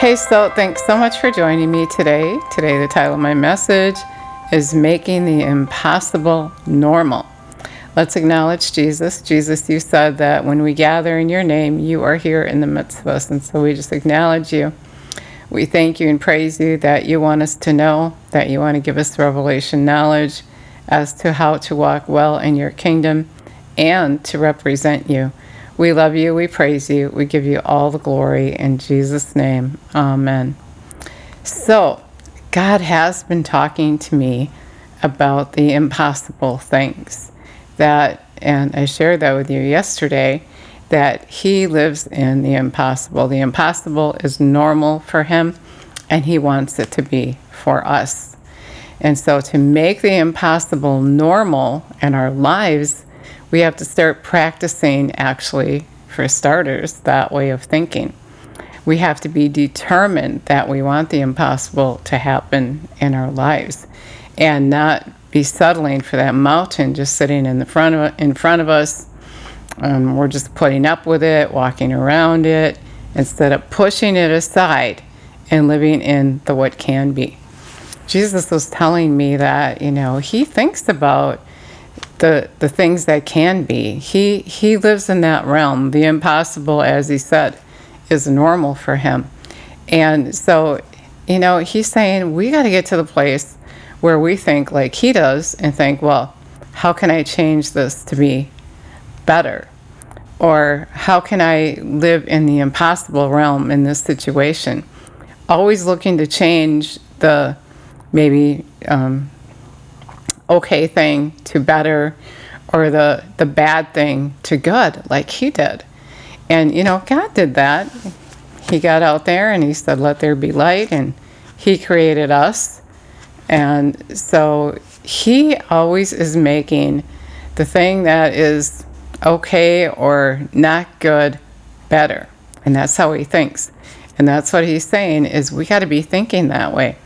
Hey, so thanks so much for joining me today. Today, the title of my message is Making the Impossible Normal. Let's acknowledge Jesus. Jesus, you said that when we gather in your name, you are here in the midst of us. And so we just acknowledge you. We thank you and praise you that you want us to know, that you want to give us revelation knowledge as to how to walk well in your kingdom and to represent you. We love you. We praise you. We give you all the glory in Jesus' name. Amen. So, God has been talking to me about the impossible things that, and I shared that with you yesterday, that He lives in the impossible. The impossible is normal for Him, and He wants it to be for us. And so, to make the impossible normal in our lives, we have to start practicing, actually, for starters, that way of thinking. We have to be determined that we want the impossible to happen in our lives and not be settling for that mountain just sitting in the front of in front of us. Um, we're just putting up with it, walking around it, instead of pushing it aside and living in the what can be. Jesus was telling me that, you know, he thinks about the the things that can be. He he lives in that realm. The impossible, as he said, is normal for him. And so, you know, he's saying we got to get to the place where we think like he does and think, well, how can I change this to be better? Or how can I live in the impossible realm in this situation? Always looking to change the maybe um, okay thing to better or the the bad thing to good like he did. And you know god did that. He got out there and he said let there be light and he created us. And so he always is making the thing that is okay or not good better. And that's how he thinks. And that's what he's saying is we got to be thinking that way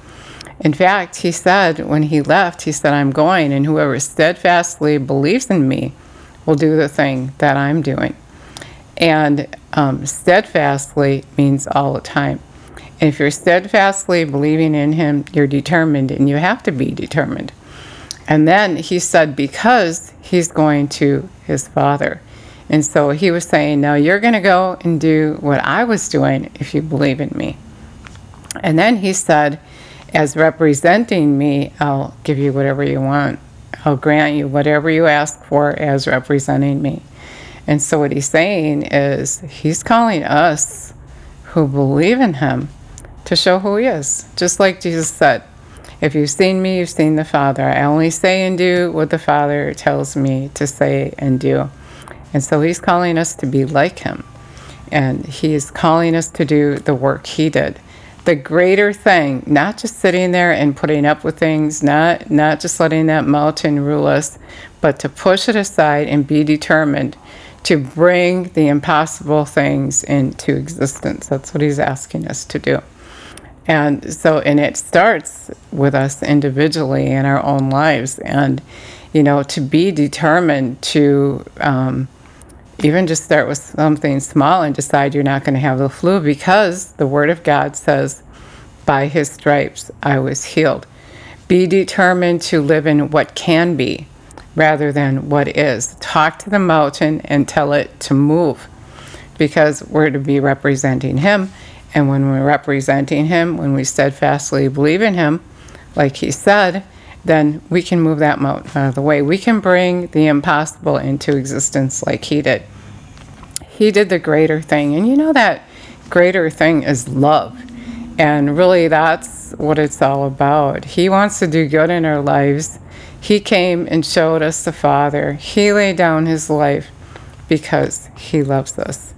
in fact, he said when he left, he said, I'm going, and whoever steadfastly believes in me will do the thing that I'm doing. And um, steadfastly means all the time. And if you're steadfastly believing in him, you're determined, and you have to be determined. And then he said, because he's going to his father. And so he was saying, Now you're going to go and do what I was doing if you believe in me. And then he said, as representing me, I'll give you whatever you want. I'll grant you whatever you ask for as representing me. And so, what he's saying is, he's calling us who believe in him to show who he is. Just like Jesus said, If you've seen me, you've seen the Father. I only say and do what the Father tells me to say and do. And so, he's calling us to be like him. And he is calling us to do the work he did the greater thing, not just sitting there and putting up with things, not not just letting that mountain rule us, but to push it aside and be determined to bring the impossible things into existence. That's what he's asking us to do. And so, and it starts with us individually in our own lives. And, you know, to be determined to um, even just start with something small and decide you're not going to have the flu because the Word of God says, by His stripes I was healed. Be determined to live in what can be rather than what is. Talk to the mountain and tell it to move because we're to be representing Him. And when we're representing Him, when we steadfastly believe in Him, like He said, then we can move that mountain out of the way. We can bring the impossible into existence like he did. He did the greater thing. And you know that greater thing is love. And really, that's what it's all about. He wants to do good in our lives. He came and showed us the Father. He laid down his life because he loves us.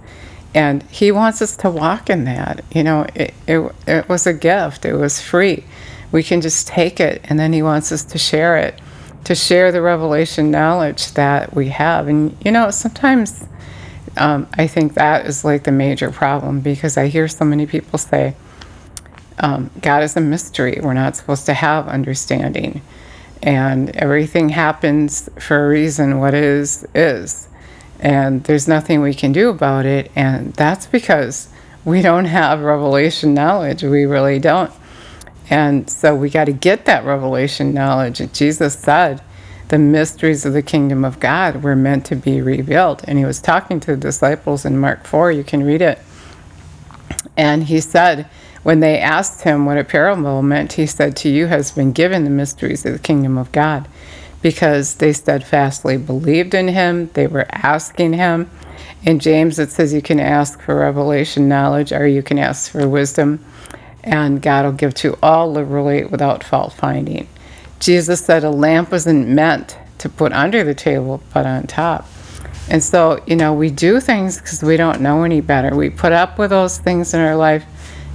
And he wants us to walk in that. You know, it, it, it was a gift, it was free we can just take it and then he wants us to share it to share the revelation knowledge that we have and you know sometimes um, i think that is like the major problem because i hear so many people say um, god is a mystery we're not supposed to have understanding and everything happens for a reason what is is and there's nothing we can do about it and that's because we don't have revelation knowledge. We really don't. And so we got to get that revelation knowledge. Jesus said, the mysteries of the kingdom of God were meant to be revealed. And he was talking to the disciples in Mark 4, you can read it. And he said, when they asked him what a parable meant, he said, To you has been given the mysteries of the kingdom of God. Because they steadfastly believed in him, they were asking him. In James, it says you can ask for revelation knowledge or you can ask for wisdom, and God will give to all liberally without fault finding. Jesus said a lamp wasn't meant to put under the table, but on top. And so, you know, we do things because we don't know any better. We put up with those things in our life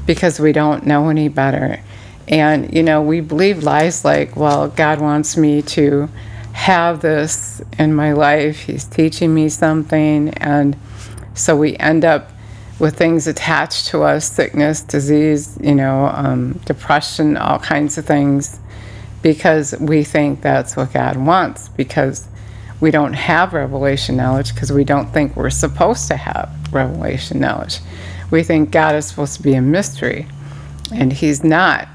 because we don't know any better. And, you know, we believe lies like, well, God wants me to have this in my life. He's teaching me something. And so we end up with things attached to us sickness, disease, you know, um, depression, all kinds of things because we think that's what God wants because we don't have revelation knowledge because we don't think we're supposed to have revelation knowledge. We think God is supposed to be a mystery, and He's not.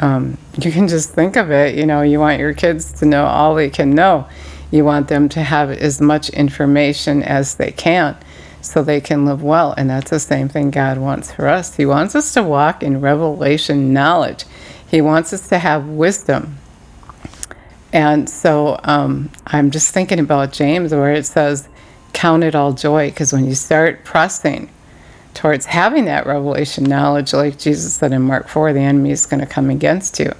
Um, you can just think of it. You know, you want your kids to know all they can know. You want them to have as much information as they can so they can live well. And that's the same thing God wants for us. He wants us to walk in revelation knowledge, He wants us to have wisdom. And so um, I'm just thinking about James where it says, Count it all joy, because when you start pressing towards having that revelation knowledge, like Jesus said in Mark 4, the enemy is going to come against you.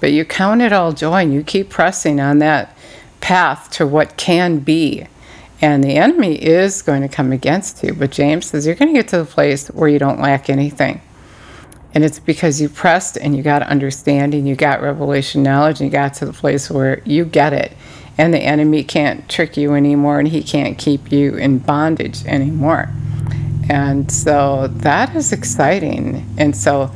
But you count it all joy and you keep pressing on that path to what can be. And the enemy is going to come against you. But James says you're going to get to the place where you don't lack anything. And it's because you pressed and you got understanding, you got revelation knowledge, and you got to the place where you get it. And the enemy can't trick you anymore and he can't keep you in bondage anymore. And so that is exciting. And so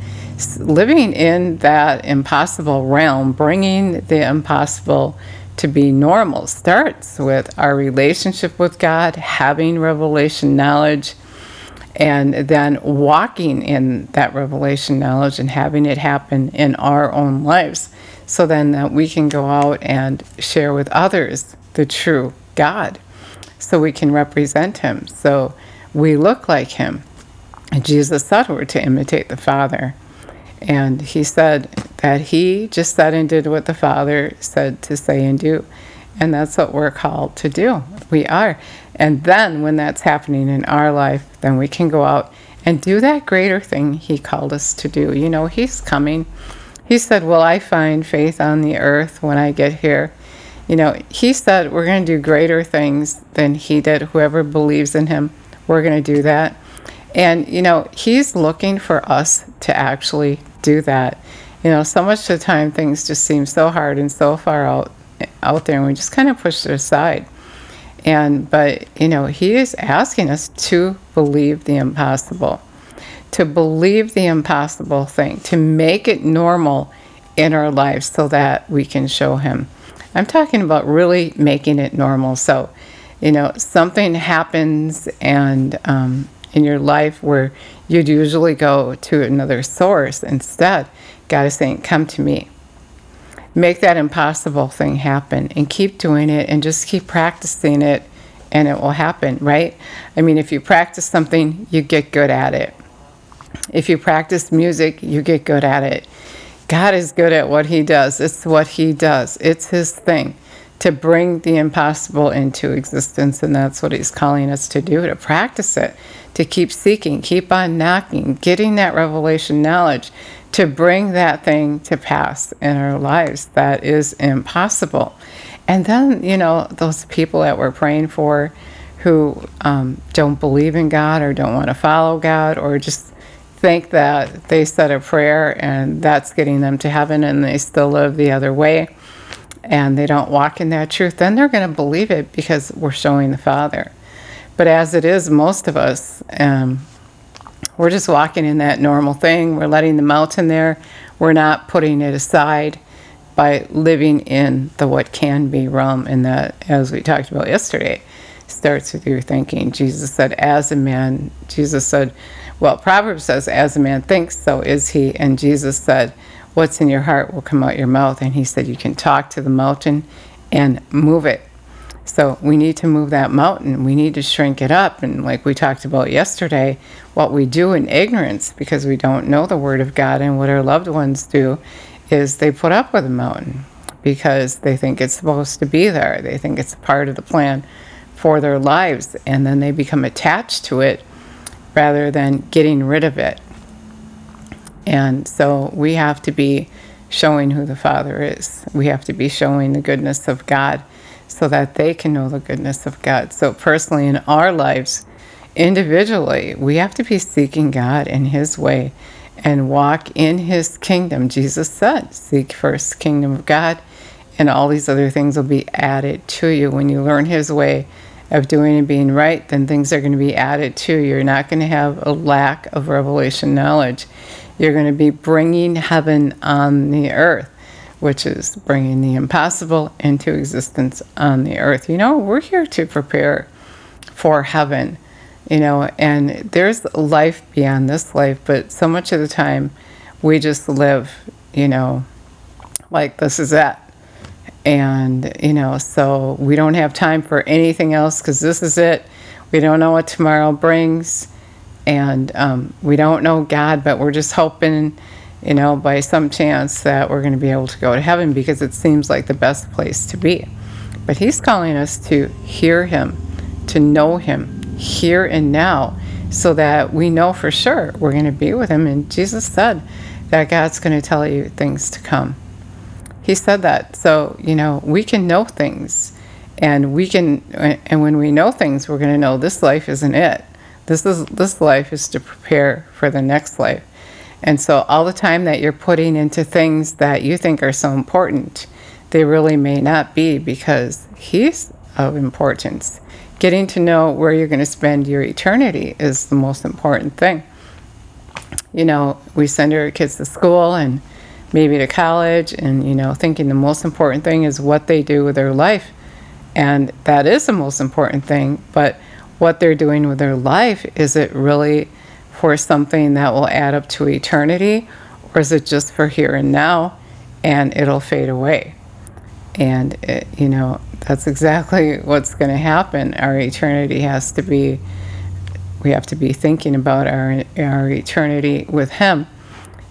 living in that impossible realm, bringing the impossible to be normal, starts with our relationship with God, having revelation knowledge, and then walking in that revelation knowledge and having it happen in our own lives. So then that we can go out and share with others the true God. So we can represent Him. So we look like him. Jesus said we're to imitate the Father. And he said that he just said and did what the Father said to say and do. And that's what we're called to do. We are. And then when that's happening in our life, then we can go out and do that greater thing he called us to do. You know, he's coming. He said, Will I find faith on the earth when I get here? You know, he said we're going to do greater things than he did. Whoever believes in him we're going to do that. And, you know, he's looking for us to actually do that. You know, so much of the time things just seem so hard and so far out out there and we just kind of push it aside. And but, you know, he is asking us to believe the impossible. To believe the impossible thing, to make it normal in our lives so that we can show him. I'm talking about really making it normal. So, you know, something happens and um, in your life where you'd usually go to another source instead, God is saying, Come to me. Make that impossible thing happen and keep doing it and just keep practicing it and it will happen, right? I mean, if you practice something, you get good at it. If you practice music, you get good at it. God is good at what He does. It's what He does, it's His thing to bring the impossible into existence. And that's what he's calling us to do to practice it, to keep seeking, keep on knocking, getting that revelation knowledge, to bring that thing to pass in our lives that is impossible. And then, you know, those people that we're praying for who um, don't believe in God or don't want to follow God or just think that they said a prayer and that's getting them to heaven and they still live the other way and they don't walk in that truth, then they're going to believe it because we're showing the Father. But as it is, most of us, um, we're just walking in that normal thing. We're letting the mountain there. We're not putting it aside by living in the what can be realm, and that, as we talked about yesterday, starts with your thinking. Jesus said, as a man, Jesus said, well, Proverbs says, as a man thinks, so is he. And Jesus said, what's in your heart will come out your mouth. And he said, you can talk to the mountain and move it. So we need to move that mountain. We need to shrink it up. And like we talked about yesterday, what we do in ignorance because we don't know the Word of God and what our loved ones do is they put up with a mountain because they think it's supposed to be there. They think it's part of the plan for their lives. And then they become attached to it rather than getting rid of it. And so we have to be showing who the Father is. We have to be showing the goodness of God so that they can know the goodness of God. So, personally, in our lives, individually, we have to be seeking God in His way and walk in His kingdom. Jesus said, Seek first kingdom of God, and all these other things will be added to you. When you learn His way of doing and being right, then things are going to be added to you. You're not going to have a lack of revelation knowledge. You're going to be bringing heaven on the earth which is bringing the impossible into existence on the earth. You know, we're here to prepare for heaven, you know, and there's life beyond this life, but so much of the time we just live, you know, like this is it. And, you know, so we don't have time for anything else because this is it. We don't know what tomorrow brings. And um, we don't know God, but we're just hoping you know, by some chance that we're going to be able to go to heaven because it seems like the best place to be. But He's calling us to hear Him, to know Him here and now, so that we know for sure we're going to be with Him. And Jesus said that God's going to tell you things to come. He said that. So, you know, we can know things. And we can, and when we know things, we're going to know this life isn't it. This is this life is to prepare for the next life. And so, all the time that you're putting into things that you think are so important, they really may not be because He's of importance. Getting to know where you're going to spend your eternity is the most important thing. You know, we send our kids to school and maybe to college, and, you know, thinking the most important thing is what they do with their life. And that is the most important thing. But what they're doing with their life, is it really for something that will add up to eternity, or is it just for here and now and it'll fade away? And, it, you know, that's exactly what's going to happen. Our eternity has to be, we have to be thinking about our, our eternity with Him.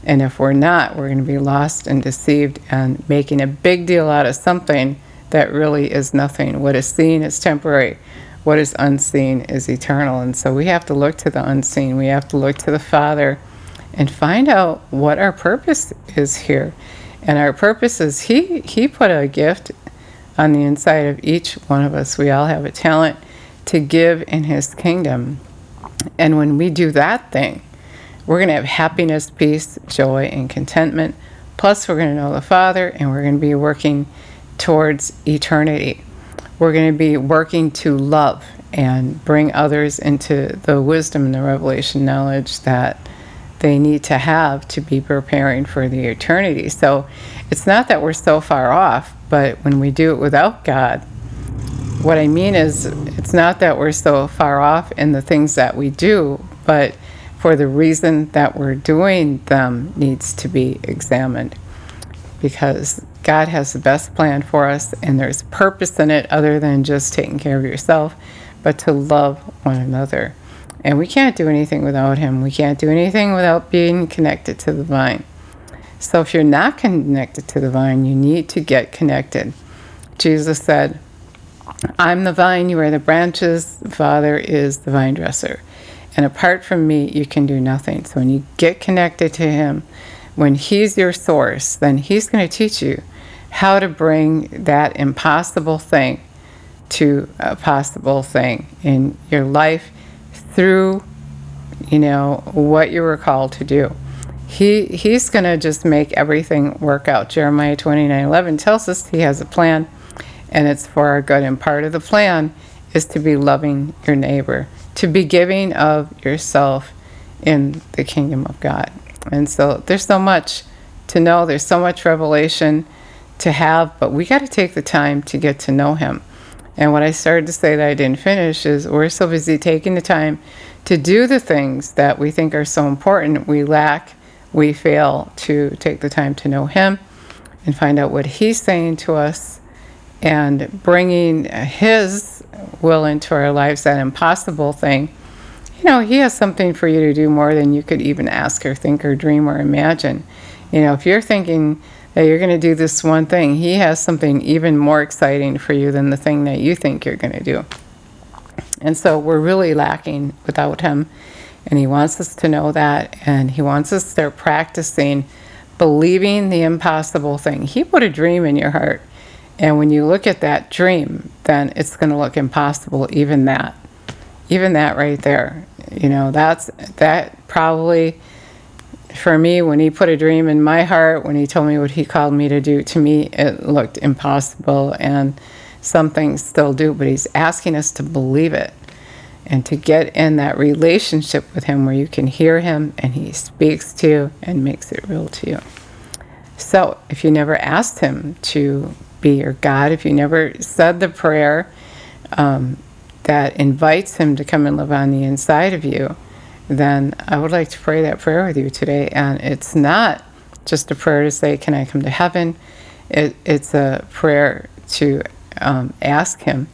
And if we're not, we're going to be lost and deceived and making a big deal out of something that really is nothing. What is seen is temporary what is unseen is eternal. And so we have to look to the unseen. We have to look to the Father and find out what our purpose is here. And our purpose is He He put a gift on the inside of each one of us. We all have a talent to give in His kingdom. And when we do that thing, we're going to have happiness, peace, joy, and contentment. Plus, we're going to know the Father and we're going to be working towards eternity we're going to be working to love and bring others into the wisdom and the revelation knowledge that they need to have to be preparing for the eternity. So it's not that we're so far off, but when we do it without God, what I mean is it's not that we're so far off in the things that we do, but for the reason that we're doing them needs to be examined because God has the best plan for us, and there's purpose in it other than just taking care of yourself, but to love one another. And we can't do anything without Him. We can't do anything without being connected to the vine. So if you're not connected to the vine, you need to get connected. Jesus said, I'm the vine, you are the branches, the Father is the vine dresser. And apart from me, you can do nothing. So when you get connected to Him, when He's your source, then He's going to teach you how to bring that impossible thing to a possible thing in your life through you know what you were called to do. He he's going to just make everything work out. Jeremiah 29 11 tells us he has a plan and it's for our good. And part of the plan is to be loving your neighbor to be giving of yourself in the kingdom of god and so there's so much to know there's so much revelation to have, but we got to take the time to get to know Him. And what I started to say that I didn't finish is we're so busy taking the time to do the things that we think are so important, we lack, we fail to take the time to know Him and find out what He's saying to us and bringing His will into our lives, that impossible thing. You know, He has something for you to do more than you could even ask or think or dream or imagine. You know, if you're thinking that you're going to do this one thing, He has something even more exciting for you than the thing that you think you're going to do. And so we're really lacking without Him. And He wants us to know that. And He wants us to start practicing believing the impossible thing. He put a dream in your heart. And when you look at that dream, then it's going to look impossible, even that. Even that right there. You know, that's that probably for me when he put a dream in my heart, when he told me what he called me to do, to me it looked impossible and some things still do, but he's asking us to believe it and to get in that relationship with him where you can hear him and he speaks to you and makes it real to you. So, if you never asked him to be your God, if you never said the prayer um, that invites him to come and live on the inside of you, then I would like to pray that prayer with you today. And it's not just a prayer to say, Can I come to heaven? It, it's a prayer to um, ask him.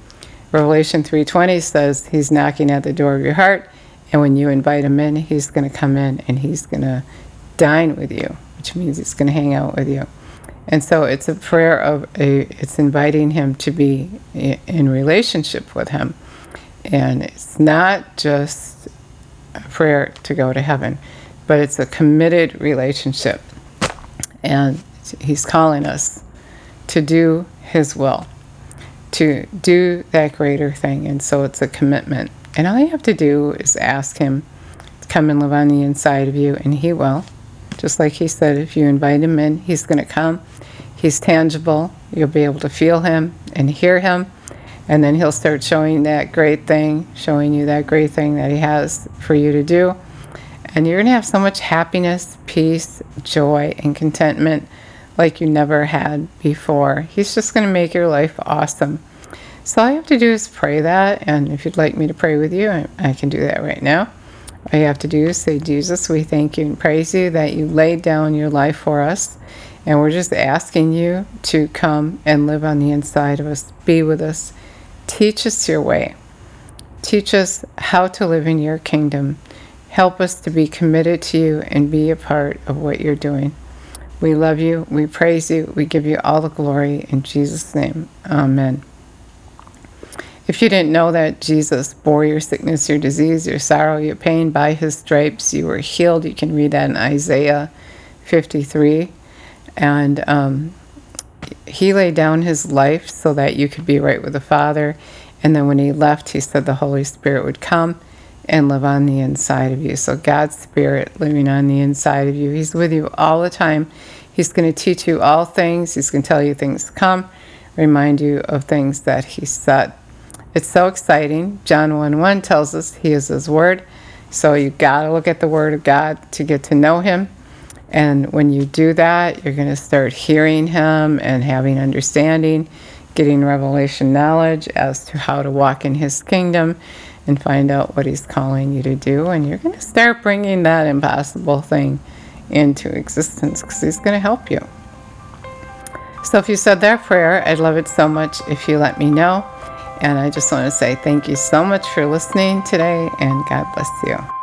Revelation 3:20 says he's knocking at the door of your heart, and when you invite him in, he's going to come in and he's going to dine with you, which means he's going to hang out with you. And so it's a prayer of a it's inviting him to be in relationship with him. And it's not just a prayer to go to heaven, but it's a committed relationship. And he's calling us to do his will to do that greater thing. And so it's a commitment. And all you have to do is ask Him to come and live on the inside of you, and He will. Just like He said, if you invite Him in, He's going to come. He's tangible. You'll be able to feel Him and hear Him. And then He'll start showing that great thing, showing you that great thing that He has for you to do. And you're going to have so much happiness, peace, joy, and contentment like you never had before. He's just going to make your life awesome. So all you have to do is pray that. And if you'd like me to pray with you, I, can do that right now. All you have to do is say, Jesus, we thank you and praise you that you laid down your life for us. And we're just asking you to come and live on the inside of us, be with us, teach us your way, teach us how to live in your kingdom. Help us to be committed to you and be a part of what you're doing. We love you. We praise you. We give you all the glory in Jesus' name. Amen. If you didn't know that Jesus bore your sickness, your disease, your sorrow, your pain, by his stripes you were healed, you can read that in Isaiah 53. And um, he laid down his life so that you could be right with the Father. And then when he left, he said the Holy Spirit would come and live on the inside of you. So God's Spirit living on the inside of you. He's with you all the time. He's going to teach you all things. He's going to tell you things to come, remind you of things that He said. It's so exciting. John 1 1 tells us He is His Word. So you got to look at the Word of God to get to know Him. And when you do that, you're going to start hearing Him and having understanding, getting revelation knowledge as to how to walk in His kingdom and find out what He's calling you to do. And you're going to start bringing that impossible thing into existence because He's going to help you. So if you said that prayer, I'd love it so much if you let me know. And I just want to say thank you so much for listening today, and God bless you.